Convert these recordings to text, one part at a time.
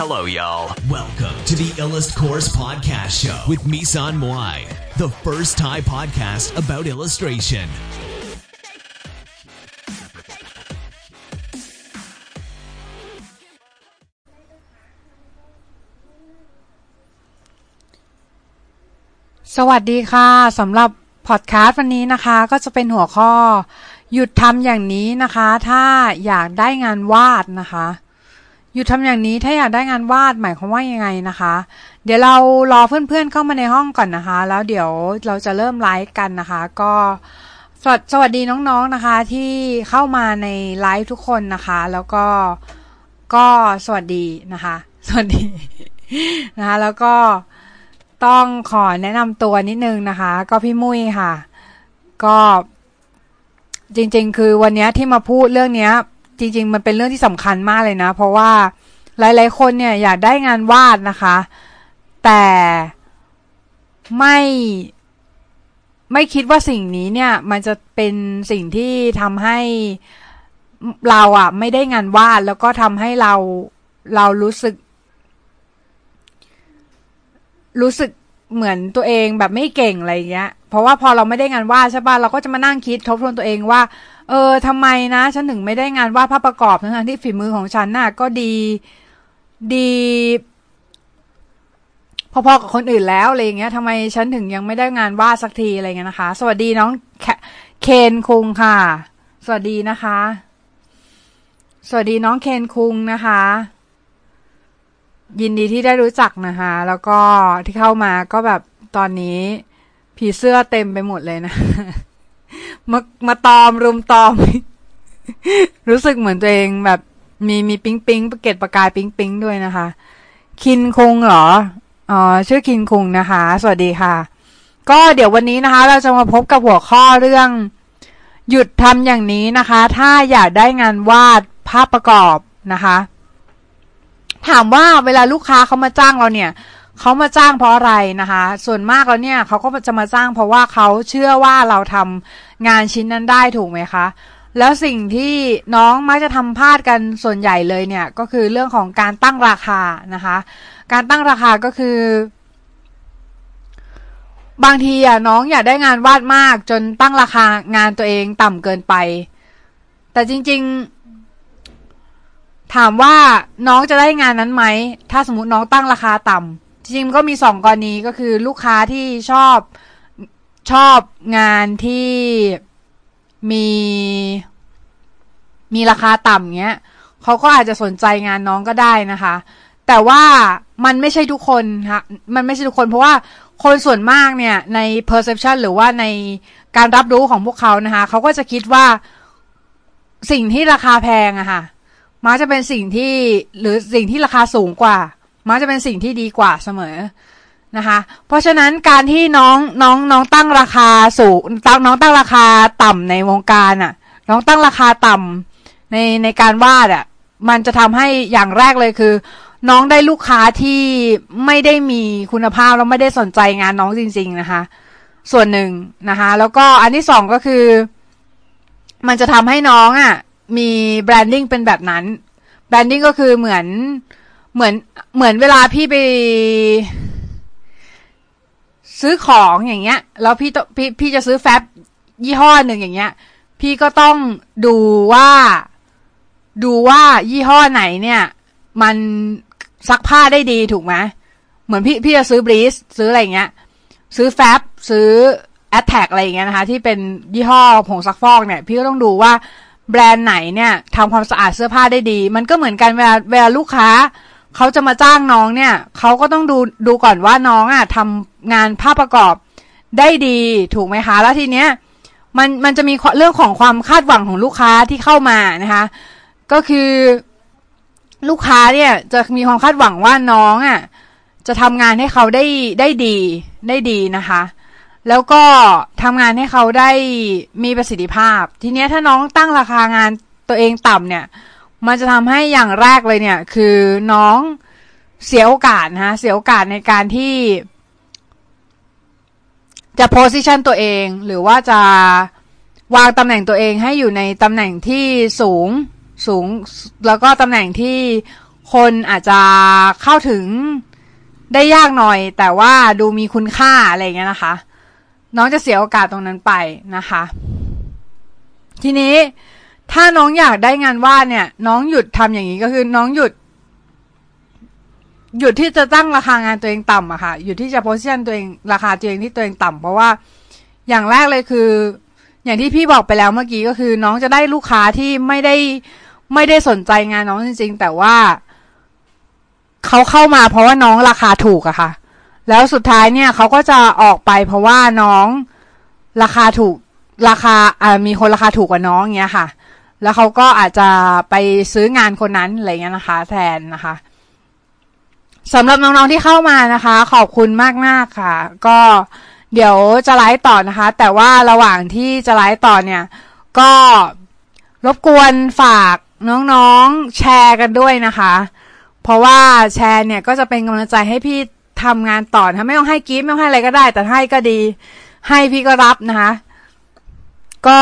Hello, y'all. Welcome to the Illust Course Podcast Show with Misan Moai, the first Thai podcast about illustration. สวัสดีค่ะสำหรับพอดแคสต์วันนี้นะคะ ก็จะเป็นหัวข้อ หยุดทำอย่างนี้นะคะ ถ้าอยากได้งานวาดนะคะ หยุดทำอย่างนี้ถ้าอยากได้งานวาดหมายความว่ายังไงนะคะ เดี๋ยวเรารอเพื่อนๆเข้ามาในห้องก่อนนะคะ แล้วเดี๋ยวเราจะเริ่มไลฟ์กันนะคะ ก็สวัสสวัสดีน้องๆนะคะ ที่เข้ามาในไลฟ์ทุกคนนะคะ แล้วก็ก็สวัสดีนะคะ สวัสดีนะคะแล้วก็ต้องขอแนะนำตัวนิดนึงนะคะ ก็พี่มุ้ยค่ะ ก็จริงๆ คือวันนี้ที่มาพูดเรื่องเนี้ย จริง ๆ มันเป็นเรื่องที่สำคัญมากเลยนะ เพราะว่าหลาย ๆ คนเนี่ยอยากได้งานวาดนะคะ แต่ไม่ไม่คิดว่าสิ่งนี้เนี่ยมันจะเป็นสิ่งที่ทำให้เราอะไม่ได้งานวาดแล้วก็ทำให้เราเรารู้สึก รู้สึกเหมือนตัวเองแบบไม่เก่งอะไรเงี้ย เพราะว่าพอเราไม่ได้งานวาดใช่ป่ะเราก็จะมานั่งคิดทบทวนตัวเองว่าเออทำไมนะ ฉันถึงไม่ได้งานวาดภาพประกอบทั้งที่ฝีมือของฉันน่ะ ก็ดีดี พอๆกับคนอื่นแล้วอะไรเงี้ยทำไมฉันถึงยังไม่ได้งานวาดสักทีอะไรเงี้ยนะคะ สวัสดีน้องเคนคุงค่ะ สวัสดีนะคะ สวัสดีน้องเคนคุงนะคะ ยินดีที่ได้รู้จักนะคะ แล้วก็ที่เข้ามาก็แบบตอนนี้ ผีเสื้อเต็มไปหมดเลยนะ มามาตอมรุมตอม รู้สึกเหมือนตัวเองแบบมีมีปิ๊งปิ๊งประเกตประกายปิ๊งปิ๊งด้วยนะคะ คินคุงเหรออ๋อชื่อคินคุงนะคะ สวัสดีค่ะ ก็เดี๋ยววันนี้นะคะ เราจะมาพบกับหัวข้อเรื่อง หยุดทำอย่างนี้นะคะ ถ้าอยากได้งานวาดภาพประกอบนะคะ ถามว่าเวลาลูกค้าเขามาจ้างเราเนี่ย เขามาจ้างเพราะอะไรนะคะ ส่วนมากแล้วเนี่ยเขาก็จะมาจ้างเพราะว่าเขาเชื่อว่าเราทำงานชิ้นนั้นได้ถูกไหมคะ แล้วสิ่งที่น้องมักจะทำพลาดกันส่วนใหญ่เลยเนี่ยก็คือเรื่องของการตั้งราคานะคะ การตั้งราคาก็คือบางทีอะน้องอยากได้งานวาดมากจนตั้งราคางานตัวเองต่ำเกินไป แต่จริง ๆ ถามว่าน้องจะได้งานนั้นไหม ถ้าสมมติน้องตั้งราคาต่ำ จริงก็มีสองกรณีก็คือลูกค้าที่ชอบชอบงานที่มีมีราคาต่ำเงี้ยเขาก็อาจจะสนใจงานน้องก็ได้นะคะ แต่ว่ามันไม่ใช่ทุกคนค่ะมันไม่ใช่ทุกคน เพราะว่าคนส่วนมากเนี่ยใน perception หรือว่าในการรับรู้ของพวกเขานะคะเขาก็จะคิดว่าสิ่งที่ราคาแพงอะค่ะมักจะเป็นสิ่งที่หรือสิ่งที่ราคาสูงกว่า มักจะเป็นสิ่งที่ดีกว่าเสมอนะคะ เพราะฉะนั้นการที่น้องน้องน้องตั้งราคาสูงตั้งน้องตั้งราคาต่ำในวงการอะน้องตั้งราคาต่ำในในการวาดอะมันจะทำให้อย่างแรกเลยคือ น้องได้ลูกค้าที่ไม่ได้มีคุณภาพแล้วไม่ได้สนใจงานน้องจริง ๆนะคะ ส่วนหนึ่งนะคะ แล้วก็อันที่สองก็คือ มันจะทำให้น้องอะ่ะมี branding เป็นแบบนั้น branding ก็คือเหมือน เหมือนเหมือนเวลาพี่ไป ซื้อของอย่างเงี้ย แล้วพี่พี่พี่จะซื้อแฟบยี่ห้อหนึ่งอย่างเงี้ย พี่ก็ต้องดูว่าดูว่ายี่ห้อไหนเนี่ย มันซักผ้าได้ดีถูกไหมเหมือนพี่พี่จะซื้อบรีสซื้ออะไรเงี้ย ซื้อแฟบซื้อแอตแทกอะไรอย่างเงี้ยนะคะ ที่เป็นยี่ห้อผงซักฟอกเนี่ย พี่ก็ต้องดูว่าแบรนด์ไหนเนี่ยทำความสะอาดเสื้อผ้าได้ดี มันก็เหมือนกันเวลาเวลาลูกค้า เขาจะมาจ้างน้องเนี่ยเขาก็ต้องดูดูก่อนว่าน้องอะทำงานภาพประกอบได้ดีถูกไหมคะ แล้วทีเนี้ยมันมันจะมีเรื่องของความคาดหวังของลูกค้าที่เข้ามานะคะ ก็คือลูกค้าเนี่ยจะมีความคาดหวังว่าน้องอะจะทำงานให้เขาได้ได้ดีได้ดีนะคะ แล้วก็ทำงานให้เขาได้มีประสิทธิภาพ ทีเนี้ยถ้าน้องตั้งราคางานตัวเองต่ำเนี่ย มันจะทำให้อย่างแรกเลยเนี่ย คือน้องเสียโอกาสนะ เสียโอกาสในการที่ จะโพสิชันตัวเอง หรือว่าจะวางตำแหน่งตัวเองให้อยู่ในตำแหน่งที่สูงสูง แล้วก็ตำแหน่งที่คนอาจจะเข้าถึงได้ยากหน่อย แต่ว่าดูมีคุณค่าอะไรเงี้ยนะคะ น้องจะเสียโอกาสตรงนั้นไปนะคะ ทีนี้ ถ้าน้องอยากได้งานวาดเนี่ย น้องหยุดทำอย่างนี้ก็คือน้องหยุด หยุดที่จะตั้งราคางานตัวเองต่ำอะค่ะ หยุดที่จะโพสชั่นตัวเองราคาตัวเองที่ตัวเองต่ำเพราะว่าอย่างแรกเลยคือ อย่างที่พี่บอกไปแล้วเมื่อกี้ก็คือ น้องจะได้ลูกค้าที่ไม่ได้ไม่ได้สนใจงานน้องจริง ๆ แต่ว่าเขาเข้ามาเพราะว่าน้องราคาถูกอะค่ะ แล้วสุดท้ายเนี่ยเขาก็จะออกไปเพราะว่าน้องราคาถูกราคาอ่ามีคนราคาถูกกว่าน้องเงี้ยค่ะ แล้วเขาก็อาจจะไปซื้องานคนนั้นอะไรเงี้ยนะคะ แทนนะคะสำหรับน้องๆที่เข้ามานะคะ ขอบคุณมากๆค่ะ ก็เดี๋ยวจะไลฟ์ต่อนะคะ แต่ว่าระหว่างที่จะไลฟ์ต่อเนี่ย ก็รบกวนฝากน้องๆแชร์กันด้วยนะคะ เพราะว่าแชร์เนี่ยก็จะเป็นกำลังใจให้พี่ทำงานต่อนะไม่ต้องให้กิฟต์ไม่ต้องให้อะไรก็ได้ แต่ให้ก็ดี ให้พี่ก็รับนะคะ ก็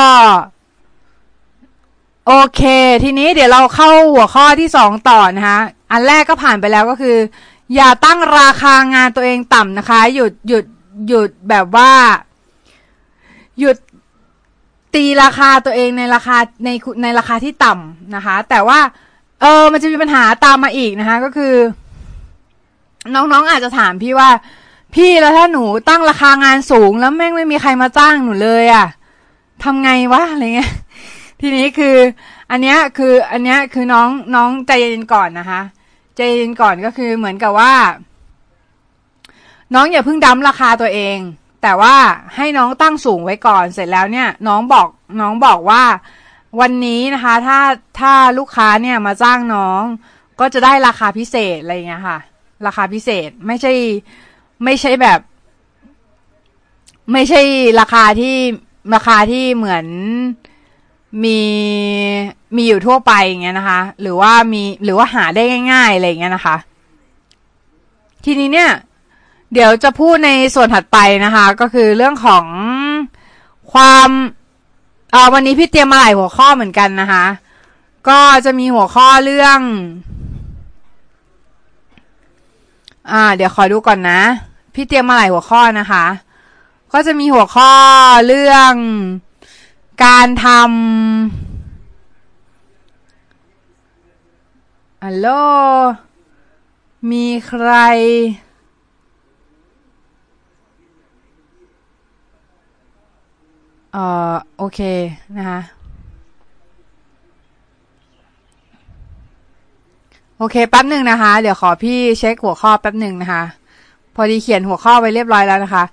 โอเค ทีนี้เดี๋ยวเราเข้าหัวข้อที่สองต่อนะคะอันแรกก็ผ่านไปแล้วก็คือ อย่าตั้งราคางานตัวเองต่ำนะคะ หยุดหยุดหยุดแบบว่า หยุดตีราคาตัวเองในราคาในในราคาที่ต่ำนะคะ แต่ว่า เออมันจะมีปัญหาตามมาอีกนะคะ ก็คือ น้องๆอาจจะถามพี่ว่า พี่แล้วถ้าหนูตั้งราคางานสูง แล้วแม่งไม่มีใครมาจ้างหนูเลยอะ่ะทำไงวะอะไรเงี้ย ทีนี้คือ อันเนี้ยคืออันเนี้ยคือน้องน้องใจเย็นก่อนนะคะ ใจเย็นก่อนก็คือเหมือนกับว่า น้องอย่าเพิ่งดั้มราคาตัวเอง แต่ว่าให้น้องตั้งสูงไว้ก่อนเสร็จแล้วเนี่ย น้องบอกน้องบอกว่า วันนี้นะคะ ถ้าถ้าลูกค้าเนี่ยมาจ้างน้อง ก็จะได้ราคาพิเศษอะไรเงี้ยค่ะ ราคาพิเศษไม่ใช่ไม่ใช่แบบ ไม่ใช่ราคาที่ราคาที่เหมือน มีมีอยู่ทั่วไปอย่างเงี้ยนะคะ หรือว่ามีหรือว่าหาได้ง่ายๆอะไรเงี้ยนะคะ ทีนี้เนี่ย เดี๋ยวจะพูดในส่วนถัดไปนะคะ ก็คือเรื่องของความเออวันนี้พี่เตรียมมาหลายหัวข้อเหมือนกันนะคะ ก็จะมีหัวข้อเรื่อง อ่า เดี๋ยวขอดูก่อนนะ พี่เตรียมมาหลายหัวข้อนะคะ ก็จะมีหัวข้อเรื่อง การทำอัลโหลมีใคร เอ่อ โอเค นะคะ โอเค แป๊บหนึ่งนะคะ เดี๋ยวขอพี่เช็คหัวข้อแป๊บหนึ่งนะคะ พอดีเขียนหัวข้อไว้เรียบร้อยแล้วนะคะ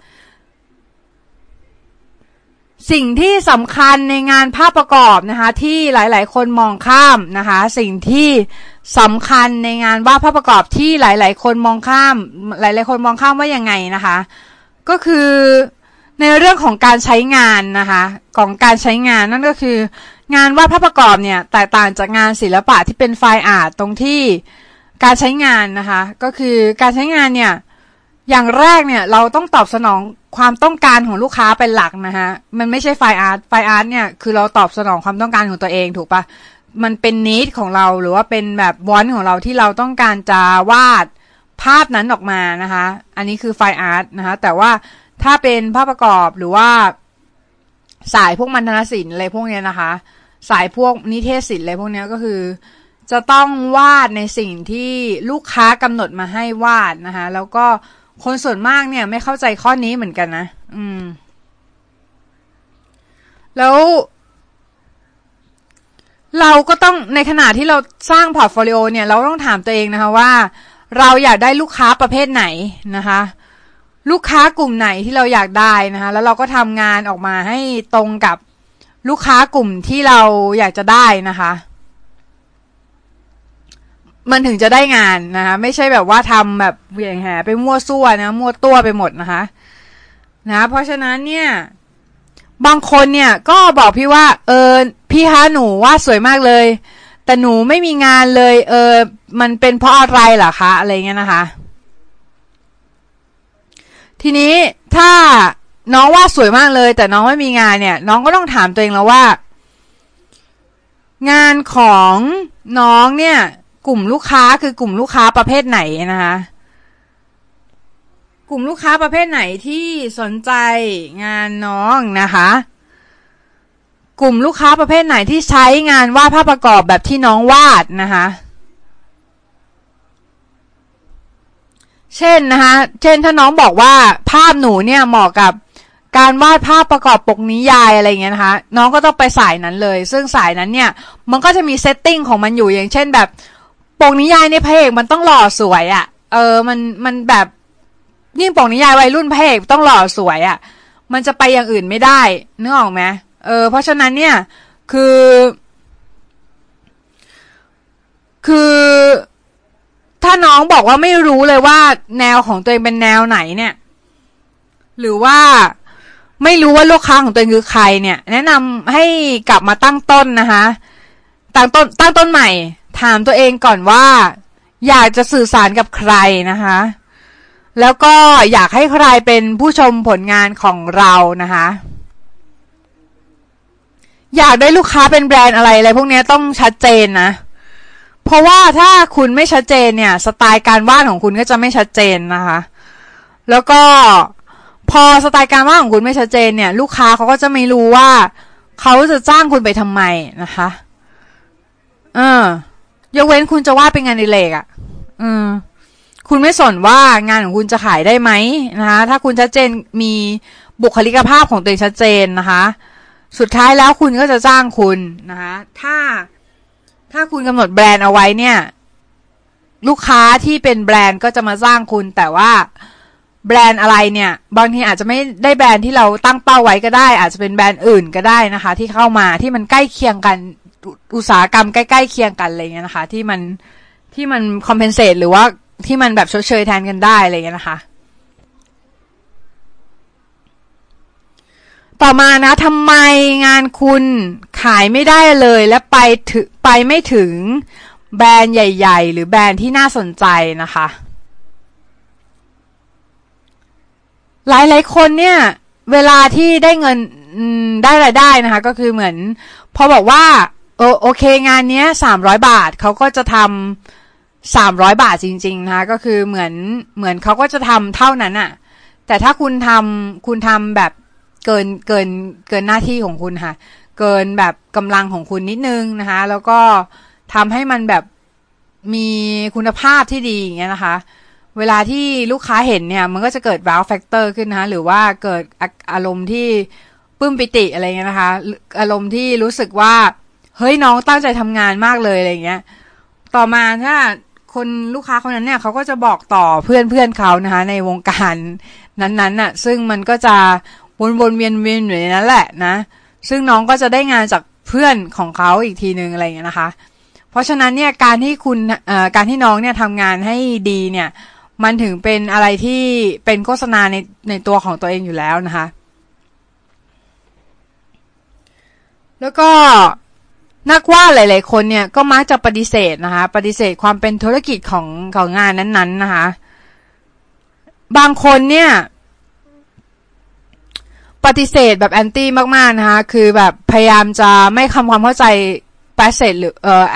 สิ่งที่สำคัญในงานภาพประกอบนะคะที่หลายๆ คนมองข้ามนะคะสิ่งที่สำคัญในงานวาดภาพประกอบที่หลาย ๆ คนมองข้าม หลาย ๆ คนมองข้ามว่ายังไงนะคะ ก็คือในเรื่องของการใช้งานนะคะของการใช้งานนั่นก็คือ งานวาดภาพประกอบเนี่ยแตกต่างจากงานศิลปะที่เป็น fine art ตรงที่การใช้งานนะคะ ก็คือการใช้งานเนี่ย อย่างแรกเนี่ยเราต้องตอบสนองความต้องการของลูกค้าเป็นหลักนะคะมันไม่ใช่ fine art fine art เนี่ยคือเราตอบสนองความต้องการของตัวเองถูกปะ มันเป็น need ของเราหรือว่าเป็นแบบ want ของเราที่เราต้องการจะวาดภาพนั้นออกมานะคะ อันนี้คือ fine art นะคะ แต่ว่าถ้าเป็นภาพประกอบหรือว่าสายพวกมัณฑนศิลป์อะไรพวกเนี้ยนะคะ สายพวกนิเทศศิลป์อะไรพวกเนี้ยก็คือ จะต้องวาดในสิ่งที่ลูกค้ากำหนดมาให้วาดนะคะ แล้วก็ คนส่วนมากเนี่ย ไม่เข้าใจข้อนี้เหมือนกันนะ อืม แล้ว เราก็ต้องในขณะที่เราสร้าง portfolio เนี่ย เราต้องถามตัวเองนะคะว่า เราอยากได้ลูกค้าประเภทไหนนะคะ ลูกค้ากลุ่มไหนที่เราอยากได้นะคะ แล้วเราก็ทำงานออกมาให้ตรงกับลูกค้ากลุ่มที่เราอยากจะได้นะคะ มันถึงจะได้งานนะคะไม่ใช่แบบว่าทำแบบเหวี่ยงแหไปมั่วซั่วนะมั่วตัวไปหมดนะคะ นะ เพราะฉะนั้นเนี่ย บางคนเนี่ย ก็บอกพี่ว่า เออ พี่คะหนูว่าสวยมากเลย แต่หนูไม่มีงานเลย เออ มันเป็นเพราะอะไรเหรอคะอะไรเงี้ยนะคะ ทีนี้ถ้าน้องว่าสวยมากเลย แต่น้องไม่มีงานเนี่ย น้องก็ต้องถามตัวเองแล้วว่า งานของน้องเนี่ย กลุ่มลูกค้าคือกลุ่มลูกค้าประเภทไหนนะคะ กลุ่มลูกค้าประเภทไหนที่สนใจงานน้องนะคะ กลุ่มลูกค้าประเภทไหนที่ใช้งานวาดภาพประกอบแบบที่น้องวาดนะคะ เช่นนะคะเช่นถ้าน้องบอกว่าภาพหนูเนี่ยเหมาะกับการวาดภาพประกอบปกนิยายอะไรเงี้ยนะคะ น้องก็ต้องไปสายนั้นเลย ซึ่งสายนั้นเนี่ย มันก็จะมีเซตติ้งของมันอยู่อย่างเช่นแบบ ปกนิยายในพระเอกมันต้องหล่อสวยอะ่ะ เออ มันมันแบบยิ่งปกนิยายวัยรุ่นพระเอกต้องหล่อสวยอะ่ะ มันจะไปอย่างอื่นไม่ได้นึกออกไหมเออ เพราะฉะนั้นเนี่ย คือ คือถ้าน้องบอกว่าไม่รู้เลยว่า แนวของตัวเองเป็นแนวไหนเนี่ย หรือว่าไม่รู้ว่าลูกค้าของตัวเองคือใครเนี่ย แนะนำให้กลับมาตั้งต้นนะคะตั้งต้นตั้งต้นใหม่ ถามตัวเองก่อนว่า อยากจะสื่อสารกับใครนะคะ แล้วก็อยากให้ใครเป็นผู้ชมผลงานของเรานะคะ อยากได้ลูกค้าเป็นแบรนด์อะไรอะไรพวกนี้ต้องชัดเจนนะ เพราะว่าถ้าคุณไม่ชัดเจนเนี่ย สไตล์การวาดของคุณก็จะไม่ชัดเจนนะคะ แล้วก็พอสไตล์การวาดของคุณไม่ชัดเจนเนี่ย ลูกค้าเขาก็จะไม่รู้ว่าเขาจะจ้างคุณไปทำไมนะคะ เออ ยกเว้นคุณจะวาดเป็นงานในเลกอะ่ะอืมคุณไม่สนว่างานของคุณจะขายได้ไหมนะคะถ้าคุณชัดเจนมีบุคลิกภาพของตัวเองชัดเจนนะคะ สุดท้ายแล้วคุณก็จะจ้างคุณนะคะถ้าถ้าคุณกำหนดแบรนด์เอาไว้เนี่ย ลูกค้าที่เป็นแบรนด์ก็จะมาจ้างคุณ แต่ว่าแบรนด์อะไรเนี่ย บางทีอาจจะไม่ได้แบรนด์ที่เราตั้งเป้าไว้ก็ได้ อาจจะเป็นแบรนด์อื่นก็ได้นะคะ ที่เข้ามาที่มันใกล้เคียงกัน อุตสาหกรรมใกล้ๆเคียงกันอะไรเงี้ยนะคะ ที่มันที่มันคอมเพนเซตหรือว่าที่มันแบบชดเชยแทนกันได้อะไรเงี้ยนะคะ ต่อมานะทำไมงานคุณขายไม่ได้เลยและไปถึงไปไม่ถึงแบรนด์ใหญ่ ๆ หรือแบรนด์ที่น่าสนใจนะคะ หลายๆคนเนี่ย เวลาที่ได้เงินได้รายได้นะคะ ก็คือเหมือนพอบอกว่า โอโอเคงานเนี้ยสามร้อยบาทเขาก็จะทำสามร้อยบาทจริง ๆนะคะก็คือเหมือนเหมือนเขาก็จะทำเท่านั้นอะแต่ถ้าคุณทำคุณทำแบบเกินเกินเกินหน้าที่ของคุณค่ะ เกินแบบกำลังของคุณนิดนึงนะคะ แล้วก็ทำให้มันแบบมีคุณภาพที่ดีอย่างเงี้ยนะคะ เวลาที่ลูกค้าเห็นเนี่ย มันก็จะเกิด wow factor ขึ้นนะคะ หรือว่าเกิดอารมณ์ที่ปื้มปิติอะไรเงี้ยนะคะ อารมณ์ที่รู้สึกว่า เฮ้ยน้องตั้งใจทำงานมากเลยอะไรเงี้ย ต่อมาถ้าคนลูกค้าคนนั้นเนี่ยเขาก็จะบอกต่อเพื่อนเพื่อนเขานะคะ ในวงการนั้นๆน่ะ ซึ่งมันก็จะวนวนเวียนเวียนอยู่ในนั้นแหละนะ ซึ่งน้องก็จะได้งานจากเพื่อนของเขาอีกทีหนึ่งอะไรเงี้ยนะคะ เพราะฉะนั้นเนี่ยการที่คุณการที่น้องเนี่ยทำงานให้ดีเนี่ย มันถึงเป็นอะไรที่เป็นโฆษณาในในตัวของตัวเองอยู่แล้วนะคะ แล้วก็ นักว่าหลาย ๆ คนเนี่ยก็มักจะปฏิเสธนะคะ ปฏิเสธความเป็นธุรกิจของของงานนั้น ๆ นะคะ บางคนเนี่ย ปฏิเสธแบบแอนตี้มากๆนะคะ คือแบบพยายามจะไม่คำความเข้าใจแปเซหรือเอ่อ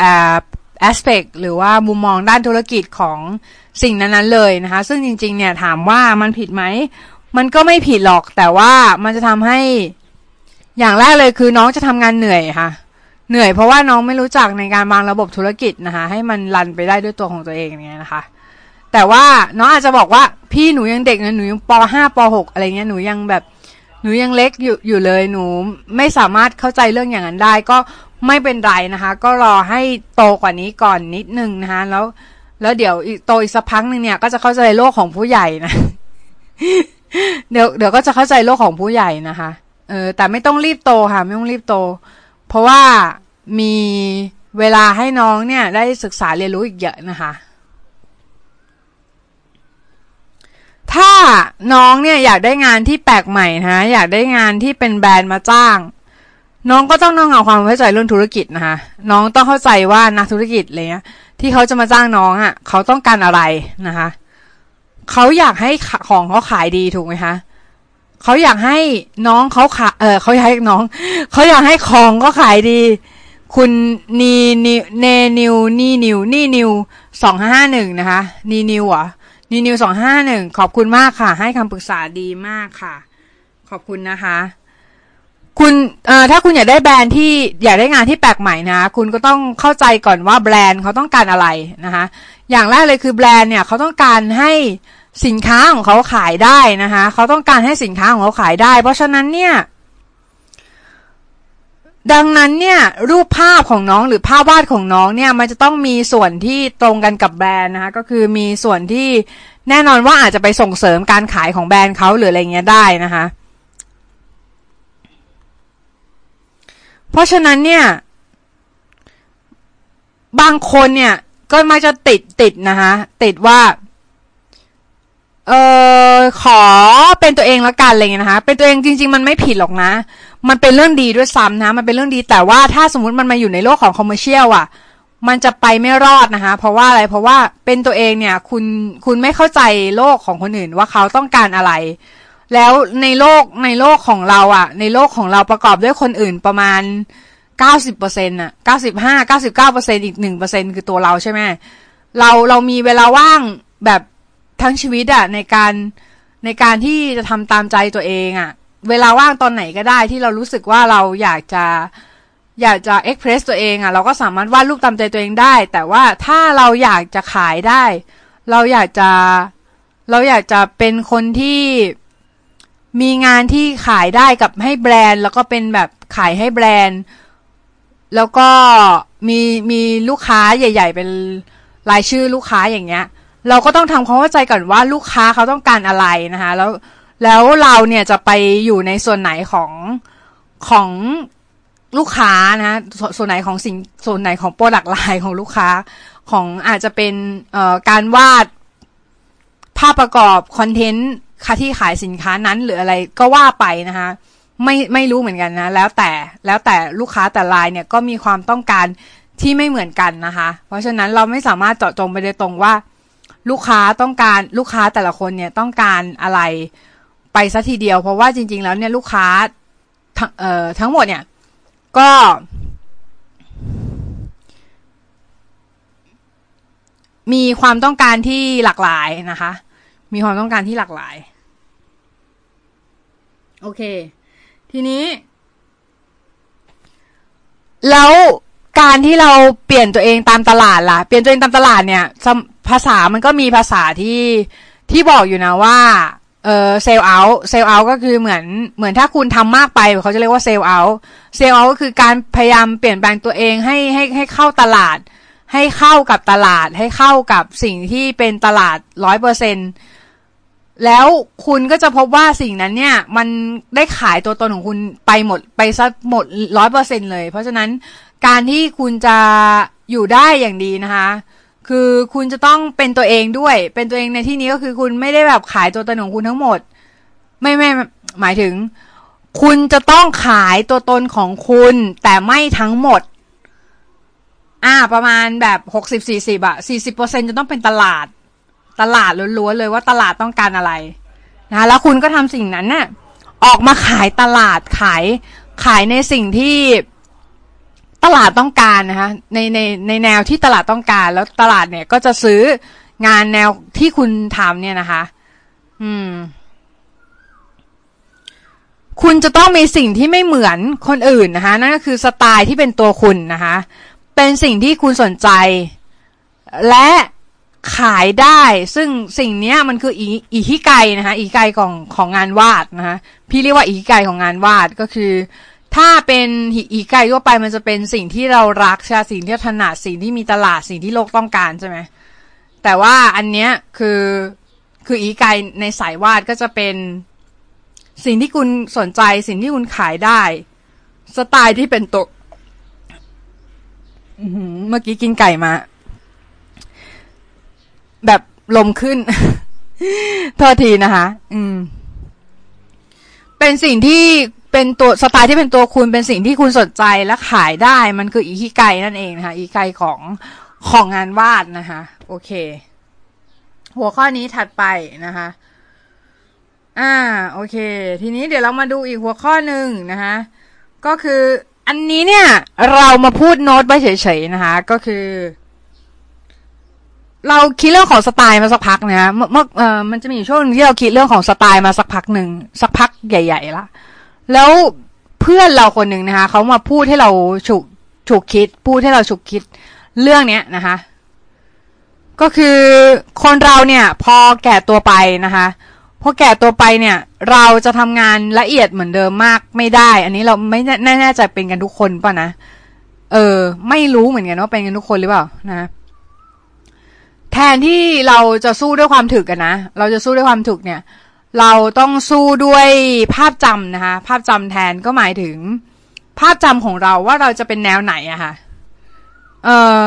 แอสเปกหรือว่ามุมมองด้านธุรกิจของสิ่งนั้นๆเลยนะคะ ซึ่งจริง ๆ เนี่ยถามว่ามันผิดไหม มันก็ไม่ผิดหรอกแต่ว่ามันจะทำให้อย่างแรกเลยคือน้องจะทำงานเหนื่อยค่ะ เหนื่อยเพราะว่าน้องไม่รู้จักในการวางระบบธุรกิจนะคะให้มันรันไปได้ด้วยตัวของตัวเองเนี้ยนะคะ แต่ว่าน้องอาจจะบอกว่าพี่หนูยังเด็กนะหนูยังปห้าปหกอะไรเงี้ยหนูยังแบบหนูยังเล็กอยู่อยู่เลยหนูไม่สามารถเข้าใจเรื่องอย่างนั้นได้ ก็ไม่เป็นไรนะคะ ก็รอให้โตกว่านี้ก่อนนิดนึงนะคะแล้ว แล้วเดี๋ยวโตอีกสักพักหนึ่งเนี่ย ก็จะเข้าใจโลกของผู้ใหญ่นะเดี๋ยวเดี๋ยวก็จะเข้าใจโลกของผู้ใหญ่นะคะเออแต่ไม่ต้องรีบโตค่ะ ไม่ต้องรีบโต เพราะว่ามีเวลาให้น้องเนี่ยได้ศึกษาเรียนรู้อีกเยอะนะคะ ถ้าน้องเนี่ยอยากได้งานที่แปลกใหม่นะ อยากได้งานที่เป็นแบรนด์มาจ้าง น้องก็ต้องน้องเอาความเข้าใจเรื่องธุรกิจนะคะ น้องต้องเข้าใจว่านักธุรกิจอะไรเงี้ยที่เขาจะมาจ้างน้องอะ่ะเขาต้องการอะไรนะคะ เขาอยากให้ของเขาขายดีถูกไหมคะ เขาอยากให้น้องเขาขายเออเขาอยากให้น้อง เขาอยากให้ของก็ขายดี คุณนีนิวเนนิวนี่นิวนี่นิวสองห้าหนึ่งนะคะนีนิวเหรอนีนิวสองห้าหนึ่งขอบคุณมากค่ะ ให้คำปรึกษาดีมากค่ะ ขอบคุณนะคะ คุณเอ่อถ้าคุณอยากได้แบรนด์ที่อยากได้งานที่แปลกใหม่นะ คุณก็ต้องเข้าใจก่อนว่าแบรนด์เขาต้องการอะไรนะคะ อย่างแรกเลยคือแบรนด์เนี่ยเขาต้องการให้ สินค้าของเขาขายได้นะคะเขาต้องการให้สินค้าของเขาขายได้ เพราะฉะนั้นเนี่ยดังนั้นเนี่ยรูปภาพของน้องหรือภาพวาดของน้องเนี่ยมันจะต้องมีส่วนที่ตรงกันกับแบรนด์นะคะก็คือมีส่วนที่แน่นอนว่าอาจจะไปส่งเสริมการขายของแบรนด์เขาหรืออะไรเงี้ยได้นะคะเพราะฉะนั้นเนี่ยบางคนเนี่ยก็มักจะติดติดนะคะติดว่า เออขอเป็นตัวเองแล้วกันอะไรเงี้ยนะคะ เป็นตัวเองจริง ๆ มันไม่ผิดหรอกนะ มันเป็นเรื่องดีด้วยซ้ำนะ มันเป็นเรื่องดีแต่ว่าถ้าสมมติมันมาอยู่ในโลกของ commercial อะ มันจะไปไม่รอดนะคะ เพราะว่าอะไรเพราะว่าเป็นตัวเองเนี่ย คุณคุณไม่เข้าใจโลกของคนอื่นว่าเขาต้องการอะไร แล้วในโลกในโลกของเราอะ ในโลกของเราประกอบด้วยคนอื่นประมาณเก้าสิบเปอร์เซ็นต์อะเก้าสิบห้าเก้าสิบเก้าเปอร์เซ็นอีกหนึ่งเปอร์เซ็นคือตัวเราใช่ไหมเราเรามีเวลาว่างแบบ ทั้งชีวิตอะในการในการที่จะทำตามใจตัวเองอะเวลาว่างตอนไหนก็ได้ที่เรารู้สึกว่าเราอยากจะอยากจะเอ็กเพรสตัวเองอะเราก็สามารถวาดรูปตามใจตัวเองได้ แต่ว่าถ้าเราอยากจะขายได้ เราอยากจะเราอยากจะเป็นคนที่มีงานที่ขายได้กับให้แบรนด์ แล้วก็เป็นแบบขายให้แบรนด์ แล้วก็มีมีลูกค้าใหญ่ ๆ เป็นรายชื่อลูกค้าอย่างเงี้ย เราก็ต้องทำความเข้าใจก่อนว่าลูกค้าเขาต้องการอะไรนะคะแล้วแล้วเราเนี่ยจะไปอยู่ในส่วนไหนของของลูกค้านะสส่วนไหนของสิ่งส่วนไหนของ product line ของลูกค้าของอาจจะเป็นเอ่อการวาดภาพประกอบ content ค่าที่ขายสินค้านั้นหรืออะไรก็ว่าไปนะคะไม่ไม่รู้เหมือนกันนะ แล้วแต่แล้วแต่ลูกค้าแต่รายเนี่ยก็มีความต้องการที่ไม่เหมือนกันนะคะ เพราะฉะนั้นเราไม่สามารถเจาะจงไปโดยตรงว่า ลูกค้าต้องการลูกค้าแต่ละคนเนี่ยต้องการอะไรไปซะทีเดียว เพราะว่าจริง ๆ แล้วเนี่ยลูกค้าทั้งเอ่อทั้งหมดเนี่ย ก็ มีความต้องการที่หลากหลายนะคะ มีความต้องการที่หลากหลาย โอเค ทีนี้ แล้วการที่เราเปลี่ยนตัวเองตามตลาดล่ะ เปลี่ยนตัวเองตามตลาดเนี่ย ภาษามันก็มีภาษาที่ที่บอกอยู่นะว่าเออ sell out sell out ก็คือเหมือนเหมือนถ้าคุณทำมากไปเขาจะเรียกว่า sell out sell out ก็คือการพยายามเปลี่ยนแปลงตัวเองให้ให้ให้เข้าตลาด ให้เข้ากับตลาด ให้เข้ากับสิ่งที่เป็นตลาดร้อยเปอร์เซ็นต์แล้วคุณก็จะพบว่าสิ่งนั้นเนี่ย มันได้ขายตัวตนของคุณไปหมดไปซะหมดร้อยเปอร์เซ็นต์เลย เพราะฉะนั้นการที่คุณจะอยู่ได้อย่างดีนะคะ คือคุณจะต้องเป็นตัวเองด้วย เป็นตัวเองในที่นี้ก็คือคุณไม่ได้แบบขายตัวตนของคุณทั้งหมด ไม่ไม่หมายถึง คุณจะต้องขายตัวตนของคุณ แต่ไม่ทั้งหมด อ่า ประมาณแบบหกสิบสี่สิบอะสี่สิบเปอร์เซ็นจะต้องเป็นตลาด ตลาดล้วนๆเลยว่าตลาดต้องการอะไรนะแล้วคุณก็ทำสิ่งนั้นน่ะออกมาขายตลาดขายขายในสิ่งที่ ตลาดต้องการนะคะ ในในในแนวที่ตลาดต้องการ แล้วตลาดเนี่ยก็จะซื้องานแนวที่คุณทำเนี่ยนะคะ อืม คุณจะต้องมีสิ่งที่ไม่เหมือนคนอื่นนะคะ นั่นก็คือสไตล์ที่เป็นตัวคุณนะคะ เป็นสิ่งที่คุณสนใจ และขายได้ ซึ่งสิ่งนี้มันคืออีอีฮิไกนะคะอีไกของของงานวาดนะคะพี่เรียกว่าอีฮิไกของงานวาดก็คือ ถ้าเป็นอีไกทั่วไปมันจะเป็นสิ่งที่เรารักใช่สิ่งที่ถนัดสิ่งที่มีตลาดสิ่งที่โลกต้องการใช่ไหมแต่ว่าอันเนี้ยคือคืออีไกในสายวาดก็จะเป็นสิ่งที่คุณสนใจสิ่งที่คุณขายได้ สไตล์ที่เป็นตัวเมื่อกี้กินไก่มา แบบลมขึ้นโทษทีนะคะ อืม เป็นสิ่งที่ เป็นตัวสไตล์ที่เป็นตัวคุณเป็นสิ่งที่คุณสนใจและขายได้มันคืออีคิไกนั่นเองนะคะอีกไกของของงานวาดนะคะโอเค หัวข้อนี้ถัดไปนะคะอ่าโอเค ทีนี้เดี๋ยวเรามาดูอีกหัวข้อหนึ่งนะคะก็คืออันนี้เนี่ย เรามาพูดโน้ตไว้เฉยๆนะคะ ก็คือ เราคิดเรื่องของสไตล์มาสักพักนะฮะเมื่อเมื่ออมันจะมีช่วงหนึงที่เราคิดเรื่องของสไตล์มาสักพักหนึ่งสักพักใหญ่ ๆละ แล้วเพื่อนเราคนหนึ่งนะคะเขามาพูดให้เราฉุกฉุกคิด พูดให้เราฉุกคิดเรื่องเนี้ยนะคะ ก็คือคนเราเนี่ย พอแก่ตัวไปนะคะพอแก่ตัวไปเนี่ย เราจะทำงานละเอียดเหมือนเดิมมากไม่ได้ อันนี้เราไม่แน่แน่ใจเป็นกันทุกคนป่ะนะเออ ไม่รู้เหมือนกันว่าเป็นกันทุกคนหรือเปล่านะแทนที่เราจะสู้ด้วยความถึกกันนะเราจะสู้ด้วยความถึกเนี่ย เราต้องสู้ด้วยภาพจำนะคะ ภาพจำแทนก็หมายถึง ภาพจำของเราว่าเราจะเป็นแนวไหนอะค่ะ เออ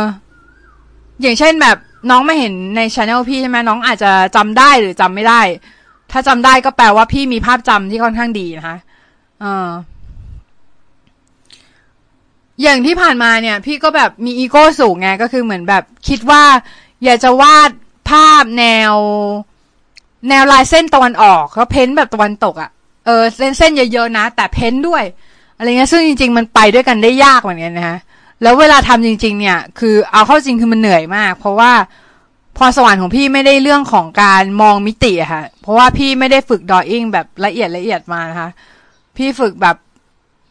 อย่างเช่นแบบน้องไม่เห็นในช anel พี่ใช่ไหมน้องอาจจะจำได้หรือจำไม่ได้ ถ้าจำได้ก็แปลว่าพี่มีภาพจำที่ค่อนข้างดีนะคะ เอออย่างที่ผ่านมาเนี่ย พี่ก็แบบมีอีโก้สูงไงก็คือเหมือนแบบคิดว่า อยากจะวาดภาพแนว แนวลายเส้นตะวันออกแล้วเพ้นแบบตะวันตกอะ่ะเออเส้นเส้นเยอะๆนะ แต่เพ้นด้วย อะไรเงี้ยซึ่งจริง ๆ มันไปด้วยกันได้ยากเหมือนกันนะคะแล้วเวลาทำจริง ๆ เนี่ย คือเอาเข้าจริงคือมันเหนื่อยมาก เพราะว่าพรสวรรค์ของพี่ไม่ได้เรื่องของการมองมิติอะค่ะ เพราะว่าพี่ไม่ได้ฝึกดออิ่งแบบละเอียดละเอียดมานะคะ พี่ฝึกแบบ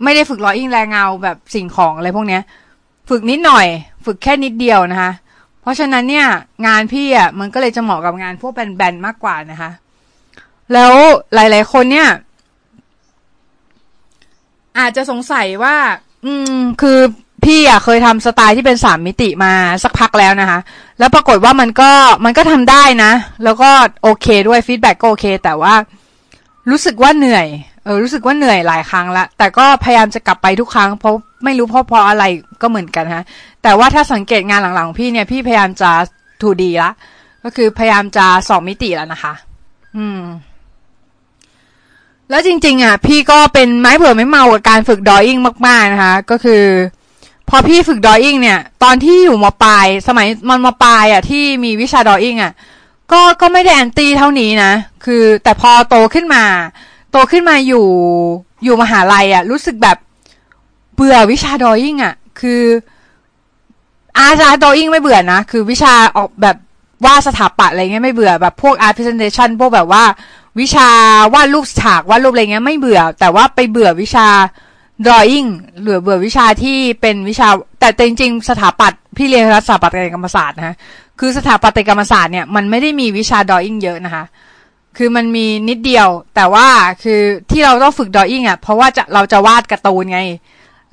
ไม่ได้ฝึกดออิ่งแรงเงาแบบสิ่งของอะไรพวกเนี้ย ฝึกนิดหน่อย ฝึกแค่นิดเดียวนะคะ เพราะฉะนั้นเนี่ย งานพี่อะมันก็เลยจะเหมาะกับงานพวกแบนๆมากกว่านะคะ แล้วหลายๆคนเนี่ย อาจจะสงสัยว่า อืม คือพี่อะเคยทำสไตล์ที่เป็นสามมิติมาสักพักแล้วนะคะ แล้วปรากฏว่ามันก็มันก็ทำได้นะ แล้วก็โอเคด้วยฟีดแบ็กก็โอเค แต่ว่ารู้สึกว่าเหนื่อย เออรู้สึกว่าเหนื่อยหลายครั้งละแต่ก็พยายามจะกลับไปทุกครั้งเพราะไม่รู้เพราะเพราะอะไรก็เหมือนกันฮะ แต่ว่าถ้าสังเกตงานหลังๆของพี่เนี่ยพี่พยายามจะทูดีละก็คือพยายามจะสองมิติแล้วนะคะ อืม แล้วจริง ๆ อะ พี่ก็เป็นไม้เผื่อไม่เมากับการฝึกดออิ่งมาก ๆ นะคะ ก็คือ พอพี่ฝึกดออิ่งเนี่ย ตอนที่อยู่มปลาย สมัยมันมปลายอะ ที่มีวิชาดออิ่งอะ ก็ก็ไม่ได้แอนตี้เท่านี้นะ คือแต่พอโตขึ้นมา โตขึ้นมาอยู่อยู่มหาลัยอะรู้สึกแบบเบื่อวิชาดออิ่งอะคืออาร์ตดออิ่งไม่เบื่อนะ คือวิชาออกแบบวาดสถาปัตย์อะไรเงี้ยไม่เบื่อแบบพวก art presentation พวกแบบว่า วิชาวาดรูปฉากวาดรูปอะไรเงี้ยไม่เบื่อ แต่ว่าไปเบื่อวิชา drawing หรือเบื่อวิชาที่เป็นวิชา แต่จริง ๆ สถาปัตย์พี่เรียนรัฐสถาปัตยกรรมศาสตร์นะคือสถาปัตยกรรมศาสตร์เนี่ยมันไม่ได้มีวิชา drawing เยอะนะคะ คือมันมีนิดเดียว แต่ว่าคือที่เราต้องฝึก drawing อะเพราะว่าจะเราจะวาดการ์ตูนไง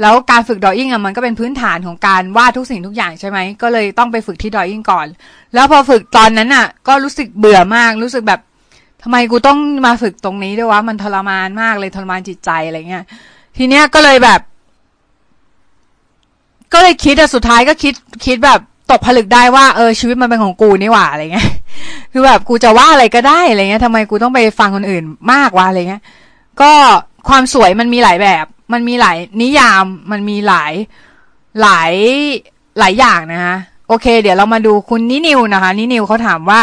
แล้วการฝึก drawing อะมันก็เป็นพื้นฐานของการวาดทุกสิ่งทุกอย่างใช่ไหมก็เลยต้องไปฝึกที่ drawing ก่อน แล้วพอฝึกตอนนั้นอะ ก็รู้สึกเบื่อมากรู้สึกแบบทำไมกูต้องมาฝึกตรงนี้ด้วยวะมันทรมานมากเลยทรมานจิตใจอะไรเงี้ย ทีเนี้ยก็เลยแบบ ก็เลยคิดอะสุดท้ายก็คิดคิดแบบ ตกผลึกได้ว่าเออชีวิตมันเป็นของกูนี่หว่าอะไรเงี้ยคือแบบกูจะว่าอะไรก็ได้อะไรเงี้ยทำไมกูต้องไปฟังคนอื่นมากวะอะไรเงี้ย ก็ความสวยมันมีหลายแบบ มันมีหลายนิยามมันมีหลายหลายหลายอย่างนะคะโอเค เดี๋ยวเรามาดูคุณนินิวนะคะนินิวเขาถามว่า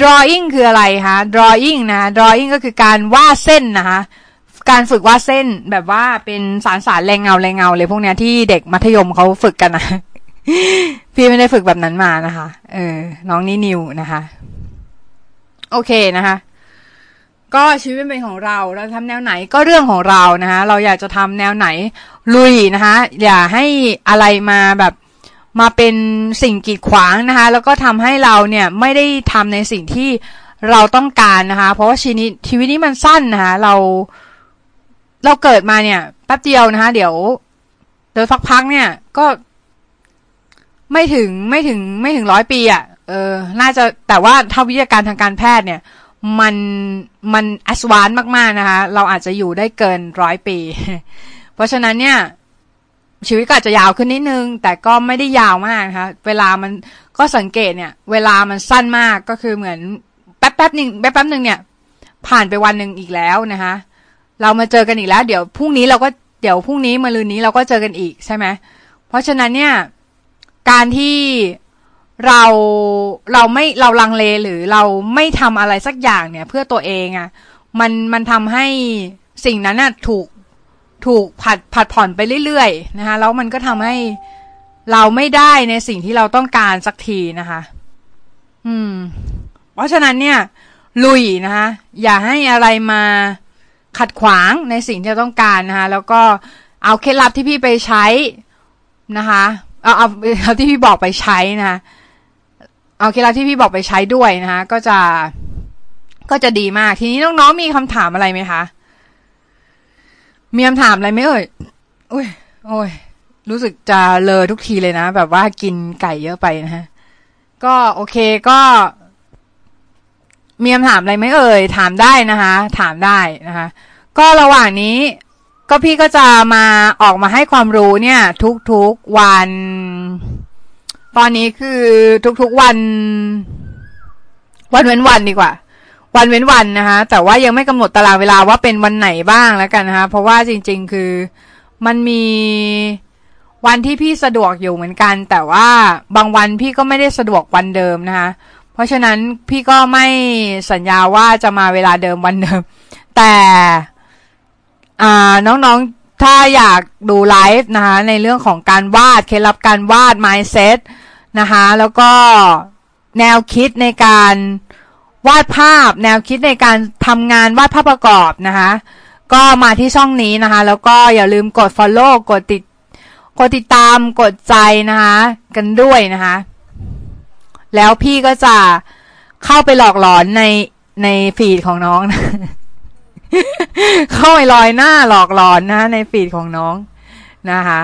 drawing คืออะไรคะ drawing นะ drawing ก็คือการวาดเส้นนะคะการฝึกวาดเส้นแบบว่าเป็นสารสารแรงเงาแรงเงาเลยพวกเนี้ยที่เด็กมัธยมเขาฝึกกันนะ พี่ไม่ได้ฝึกแบบนั้นมานะคะ เออ น้องนี่นิวนะคะ โอเคนะคะ ก็ชีวิตเป็นของเรา เราทำแนวไหนก็เรื่องของเรานะคะ เราอยากจะทำแนวไหนลุยนะคะ อย่าให้อะไรมาแบบมาเป็นสิ่งกีดขวางนะคะ แล้วก็ทำให้เราเนี่ยไม่ได้ทำในสิ่งที่เราต้องการนะคะ เพราะว่าชีวิตชีวิตนี้มันสั้นนะคะ เราเราเกิดมาเนี่ยแป๊บเดียวนะคะ เดี๋ยวเดี๋ยวสักพักเนี่ย ก็ ไม่ถึงไม่ถึงไม่ถึงร้อยปีอะ่ะเออ น่าจะแต่ว่าถ้าวิทยาการทางการแพทย์เนี่ย มันมันแอสวานมาก ๆ นะคะ เราอาจจะอยู่ได้เกินร้อยปี เพราะฉะนั้นเนี่ย ชีวิตก็อาจจะยาวขึ้นนิดนึง แต่ก็ไม่ได้ยาวมากนะคะเวลามันก็สังเกตเนี่ย เวลามันสั้นมากก็คือเหมือน แป๊บแป๊บหนึ่งแป๊บแป๊บหนึ่งเนี่ย ผ่านไปวันหนึ่งอีกแล้วนะคะเรามาเจอกันอีกแล้ว เดี๋ยวพรุ่งนี้เราก็เดี๋ยวพรุ่งนี้มะรืนนี้เราก็เจอกันอีกใช่ไหมเพราะฉะนั้นเนี่ย การที่เราเราไม่เราลังเลหรือเราไม่ทำอะไรสักอย่างเนี่ย เพื่อตัวเองอะ่ะ มันมันทำให้สิ่งนั้นน่ะถูกถูกผัดผัดผ่อนไปเรื่อยๆนะคะแล้วมันก็ทำให้เราไม่ได้ในสิ่งที่เราต้องการสักทีนะคะ อืม เพราะฉะนั้นเนี่ย ลุยนะคะอย่าให้อะไรมาขัดขวางในสิ่งที่เราต้องการนะคะ แล้วก็เอาเคล็ดลับที่พี่ไปใช้นะคะ เอาเอาเอาที่พี่บอกไปใช้นะเอาเคล็ดลับที่พี่บอกไปใช้ด้วยนะคะก็จะก็จะดีมาก ทีนี้น้องๆมีคำถามอะไรไหมคะมีคำถามอะไรไหมเอ่ยอุ้ยโอ้ยรู้สึกจะเลอทุกทีเลยนะ แบบว่ากินไก่เยอะไปนะฮะก็โอเคก็ มีคำถามอะไรไหมเอ่ย ถามได้นะคะ ถามได้นะคะ ก็ระหว่างนี้ ก็พี่ก็จะมาออกมาให้ความรู้เนี่ย ทุกๆวัน ตอนนี้คือทุกๆวัน วันเว้นวันดีกว่า วันเว้นวันนะคะแต่ว่ายังไม่กำหนดตารางเวลาว่าเป็นวันไหนบ้างแล้วกันนะคะเพราะว่าจริง ๆ คือมันมีวันที่พี่สะดวกอยู่เหมือนกัน แต่ว่าบางวันพี่ก็ไม่ได้สะดวกวันเดิมนะคะเพราะฉะนั้นพี่ก็ไม่สัญญาว่าจะมาเวลาเดิมวันเดิม แต่ น้องๆถ้าอยากดูไลฟ์นะคะในเรื่องของการวาดเคล็ดลับการวาด mindset นะคะแล้วก็แนวคิดในการวาดภาพ แนวคิดในการทำงานวาดภาพประกอบนะคะก็มาที่ช่องนี้นะคะ แล้วก็อย่าลืมกด follow กดติดกดติดตามกดใจนะคะกันด้วยนะคะแล้วพี่ก็จะเข้าไปหลอกหลอนในในฟีดของน้องนะ เข้าไปลอยหน้าหลอกหลอนนะในฟีดของน้องนะคะ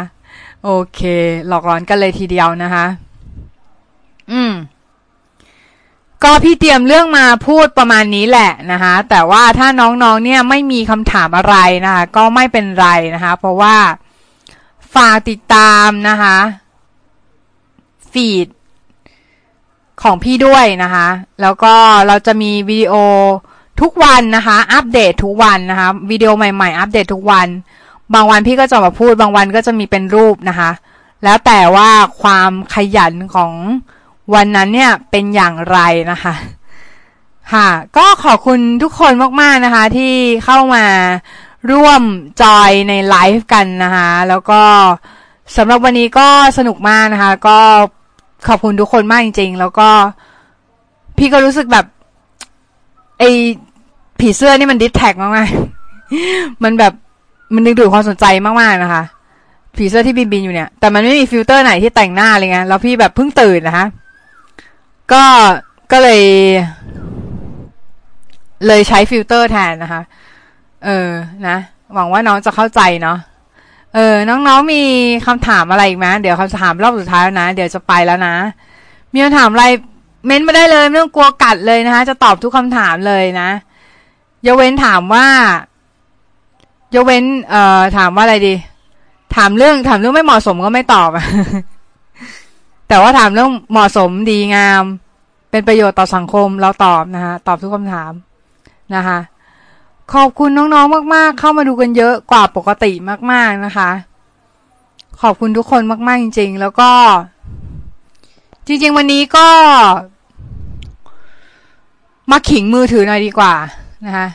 โอเค หลอกหลอนกันเลยทีเดียวนะคะ อืม ก็พี่เตรียมเรื่องมาพูดประมาณนี้แหละนะคะ แต่ว่าถ้าน้องๆเนี่ยไม่มีคำถามอะไรนะคะ ก็ไม่เป็นไรนะคะ เพราะว่าฝากติดตามนะคะฟีดของพี่ด้วยนะคะ แล้วก็เราจะมีวิดีโอ ทุกวันนะคะ อัปเดตทุกวันนะคะ วิดีโอใหม่ ๆ อัปเดตทุกวัน บางวันพี่ก็จะมาพูด บางวันก็จะมีเป็นรูปนะคะ แล้วแต่ว่าความขยันของวันนั้นเนี่ยเป็นอย่างไรนะคะ ค่ะ ก็ขอบคุณทุกคนมากๆนะคะ ที่เข้ามาร่วม join ในไลฟ์กันนะคะ แล้วก็สำหรับวันนี้ก็สนุกมากนะคะ ก็ขอบคุณทุกคนมากจริง ๆ แล้วก็พี่ก็รู้สึกแบบไอ ผีเสื้อนี่มัน distract มากๆมันแบบมันดึงดูดความสนใจมากๆนะคะ ผีเสื้อที่บินบินอยู่เนี่ย แต่มันไม่มีฟิลเตอร์ไหนที่แต่งหน้าอะไรเงี้ยแล้วพี่แบบเพิ่งตื่นนะคะ ก็ก็เลย เลยใช้ฟิลเตอร์แทนนะคะ เออนะหวังว่าน้องจะเข้าใจเนาะเออ น้องๆมีคำถามอะไรอีกไหมเดี๋ยวคำถามรอบสุดท้ายนะ เดี๋ยวจะไปแล้วนะ มีคำถามอะไร เม้นมาได้เลย ไม่ต้องกลัวกัดเลยนะคะ จะตอบทุกคำถามเลยนะ ยเว้นถามว่ายเว้นเอ่อถามว่าอะไรดี ถามเรื่องถามเรื่องไม่เหมาะสมก็ไม่ตอบแต่ว่าถามเรื่องเหมาะสมดีงาม เป็นประโยชน์ต่อสังคมเราตอบนะคะตอบทุกคำถามนะคะขอบคุณน้องๆมาก ๆ เข้ามาดูกันเยอะกว่าปกติมาก ๆนะคะ ขอบคุณทุกคนมาก ๆ จริง ๆ แล้วก็ จริง ๆ วันนี้ก็ มาขิงมือถือหน่อยดีกว่า นะคะ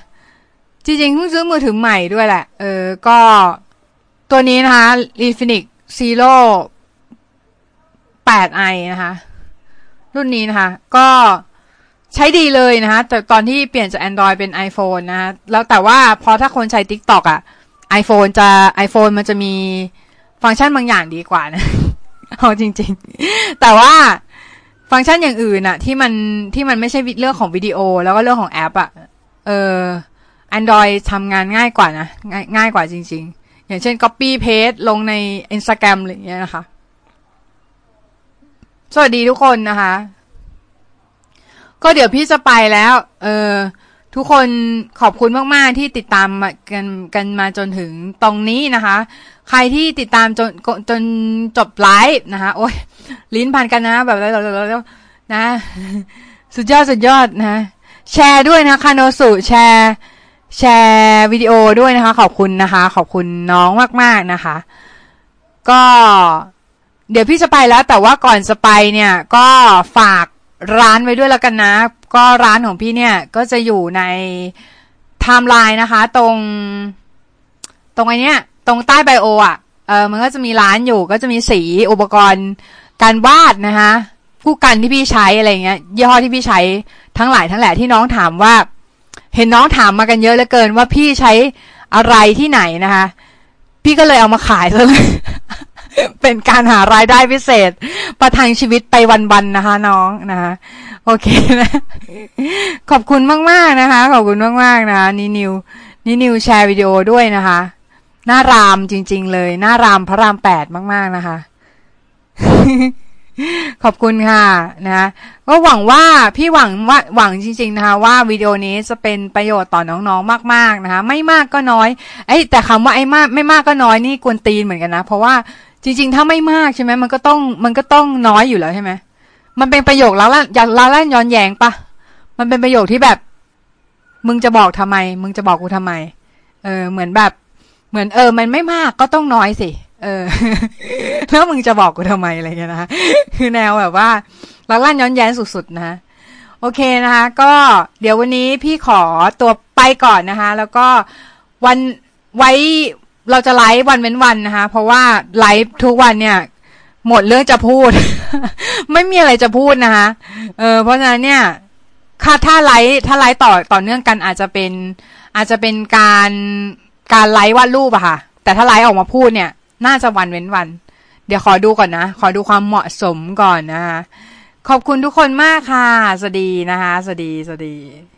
จริงๆเพิ่งซื้อมือถือใหม่ด้วยแหละ เออ ก็ตัวนี้นะคะ Infinix Zero 8i นะคะ รุ่นนี้นะคะ ก็ใช้ดีเลยนะคะ แต่ตอนที่เปลี่ยนจาก Android เป็น iPhone นะคะแล้วแต่ว่าพอถ้าคนใช้ TikTok อะ iPhone จะ iPhone มันจะมีฟังก์ชันบางอย่างดีกว่านะเอาจริง ๆ แต่ว่าฟังก์ชันอย่างอื่นอะที่มันที่มันไม่ใช่เรื่องของวิดีโอ แล้วก็เรื่องของแอปอะ เออ Android ทำงานง่ายกว่านะง่ายง่ายกว่าจริง ๆ อย่างเช่น copy paste ลงใน Instagram อะไรอย่างเงี้ยนะคะ สวัสดีทุกคนนะคะ ก็เดี๋ยวพี่จะไปแล้ว เออทุกคนขอบคุณมากๆที่ติดตามกันกันมาจนถึงตรงนี้นะคะ ใครที่ติดตามจนจนจบไลฟ์นะคะ โอ้ยลิ้นพันกันนะ แบบแล้วนะ สุดยอดสุดยอดนะ แชร์ด้วยนะคาโนสุแชร์แชร์วิดีโอด้วยนะคะ ขอบคุณนะคะ ขอบคุณน้องมากๆนะคะ ก็ เดี๋ยวพี่จะไปแล้ว แต่ว่าก่อนจะไปเนี่ย ก็ฝากร้านไว้ด้วยแล้วกันนะ ก็ร้านของพี่เนี่ย ก็จะอยู่ในไทม์ไลน์นะคะ ตรง ตรงไอเนี้ย ตรงใต้ bio อะเออมันก็จะมีร้านอยู่ ก็จะมีสีอุปกรณ์การวาดนะคะผู้กันที่พี่ใช้อะไรเงี้ยยี่ห้อที่พี่ใช้ ทั้งหลายทั้งแหล่ที่น้องถามว่า เห็นน้องถามมากันเยอะเหลือเกินว่าพี่ใช้อะไรที่ไหนนะคะ พี่ก็เลยเอามาขายซะเลยเป็นการหารายได้พิเศษ ประทังชีวิตไปวัน ๆ นะคะ น้องนะคะโอเคนะขอบคุณมาก ๆ นะคะ ขอบคุณมาก ๆ นะคะนี่นิวนี่นิวแชร์วิดีโอด้วยนะคะหน้ารามจริง ๆ เลย หน้ารามพระรามแปดมาก ๆ นะคะ ขอบคุณค่ะนะก็หวังว่าพี่หวังว่าหวังจริง ๆนะคะ ว่าวิดีโอนี้จะเป็นประโยชน์ต่อน้องๆมาก ๆนะคะ ไม่มากก็น้อยไอ้แต่คำว่าไอ้มากไม่มากก็น้อยนี่กวนตีนเหมือนกันนะ เพราะว่าจริง ๆ ถ้าไม่มากใช่ไหมมันก็ต้องมันก็ต้องน้อยอยู่แล้วใช่ไหมมันเป็นประโยคแล้วล่ะอย่ากลาล่นย้อนแยงปะมันเป็นประโยคที่แบบ มึงจะบอกทำไม มึงจะบอกกูทำไม เออ เหมือนแบบ เหมือนเออ มันไม่มากก็ต้องน้อยสิ เออแล้วมึงจะบอกกูทำไมอะไรเงี้ยนะคือแนวแบบว่าลักลั่นย้อนแย้งสุดๆนะโอเคนะคะ ก็เดี๋ยววันนี้พี่ขอตัวไปก่อนนะคะ แล้วก็วันไว้เราจะไลฟ์วันเว้นวันนะคะ เพราะว่าไลฟ์ทุกวันเนี่ย หมดเรื่องจะพูด ไม่มีอะไรจะพูดนะคะเออเพราะฉะนั้นเนี่ยค่าถ้าไลฟ์ถ้าไลฟ์ต่อต่อเนื่องกันอาจจะเป็นอาจจะเป็นการการไลฟ์วาดรูปอะค่ะ แต่ถ้าไลฟ์ออกมาพูดเนี่ย น่าจะวันเว้นวัน เดี๋ยวขอดูก่อนนะ ขอดูความเหมาะสมก่อนนะคะ ขอบคุณทุกคนมากค่ะ สวัสดีนะคะ สวัสดี สวัสดี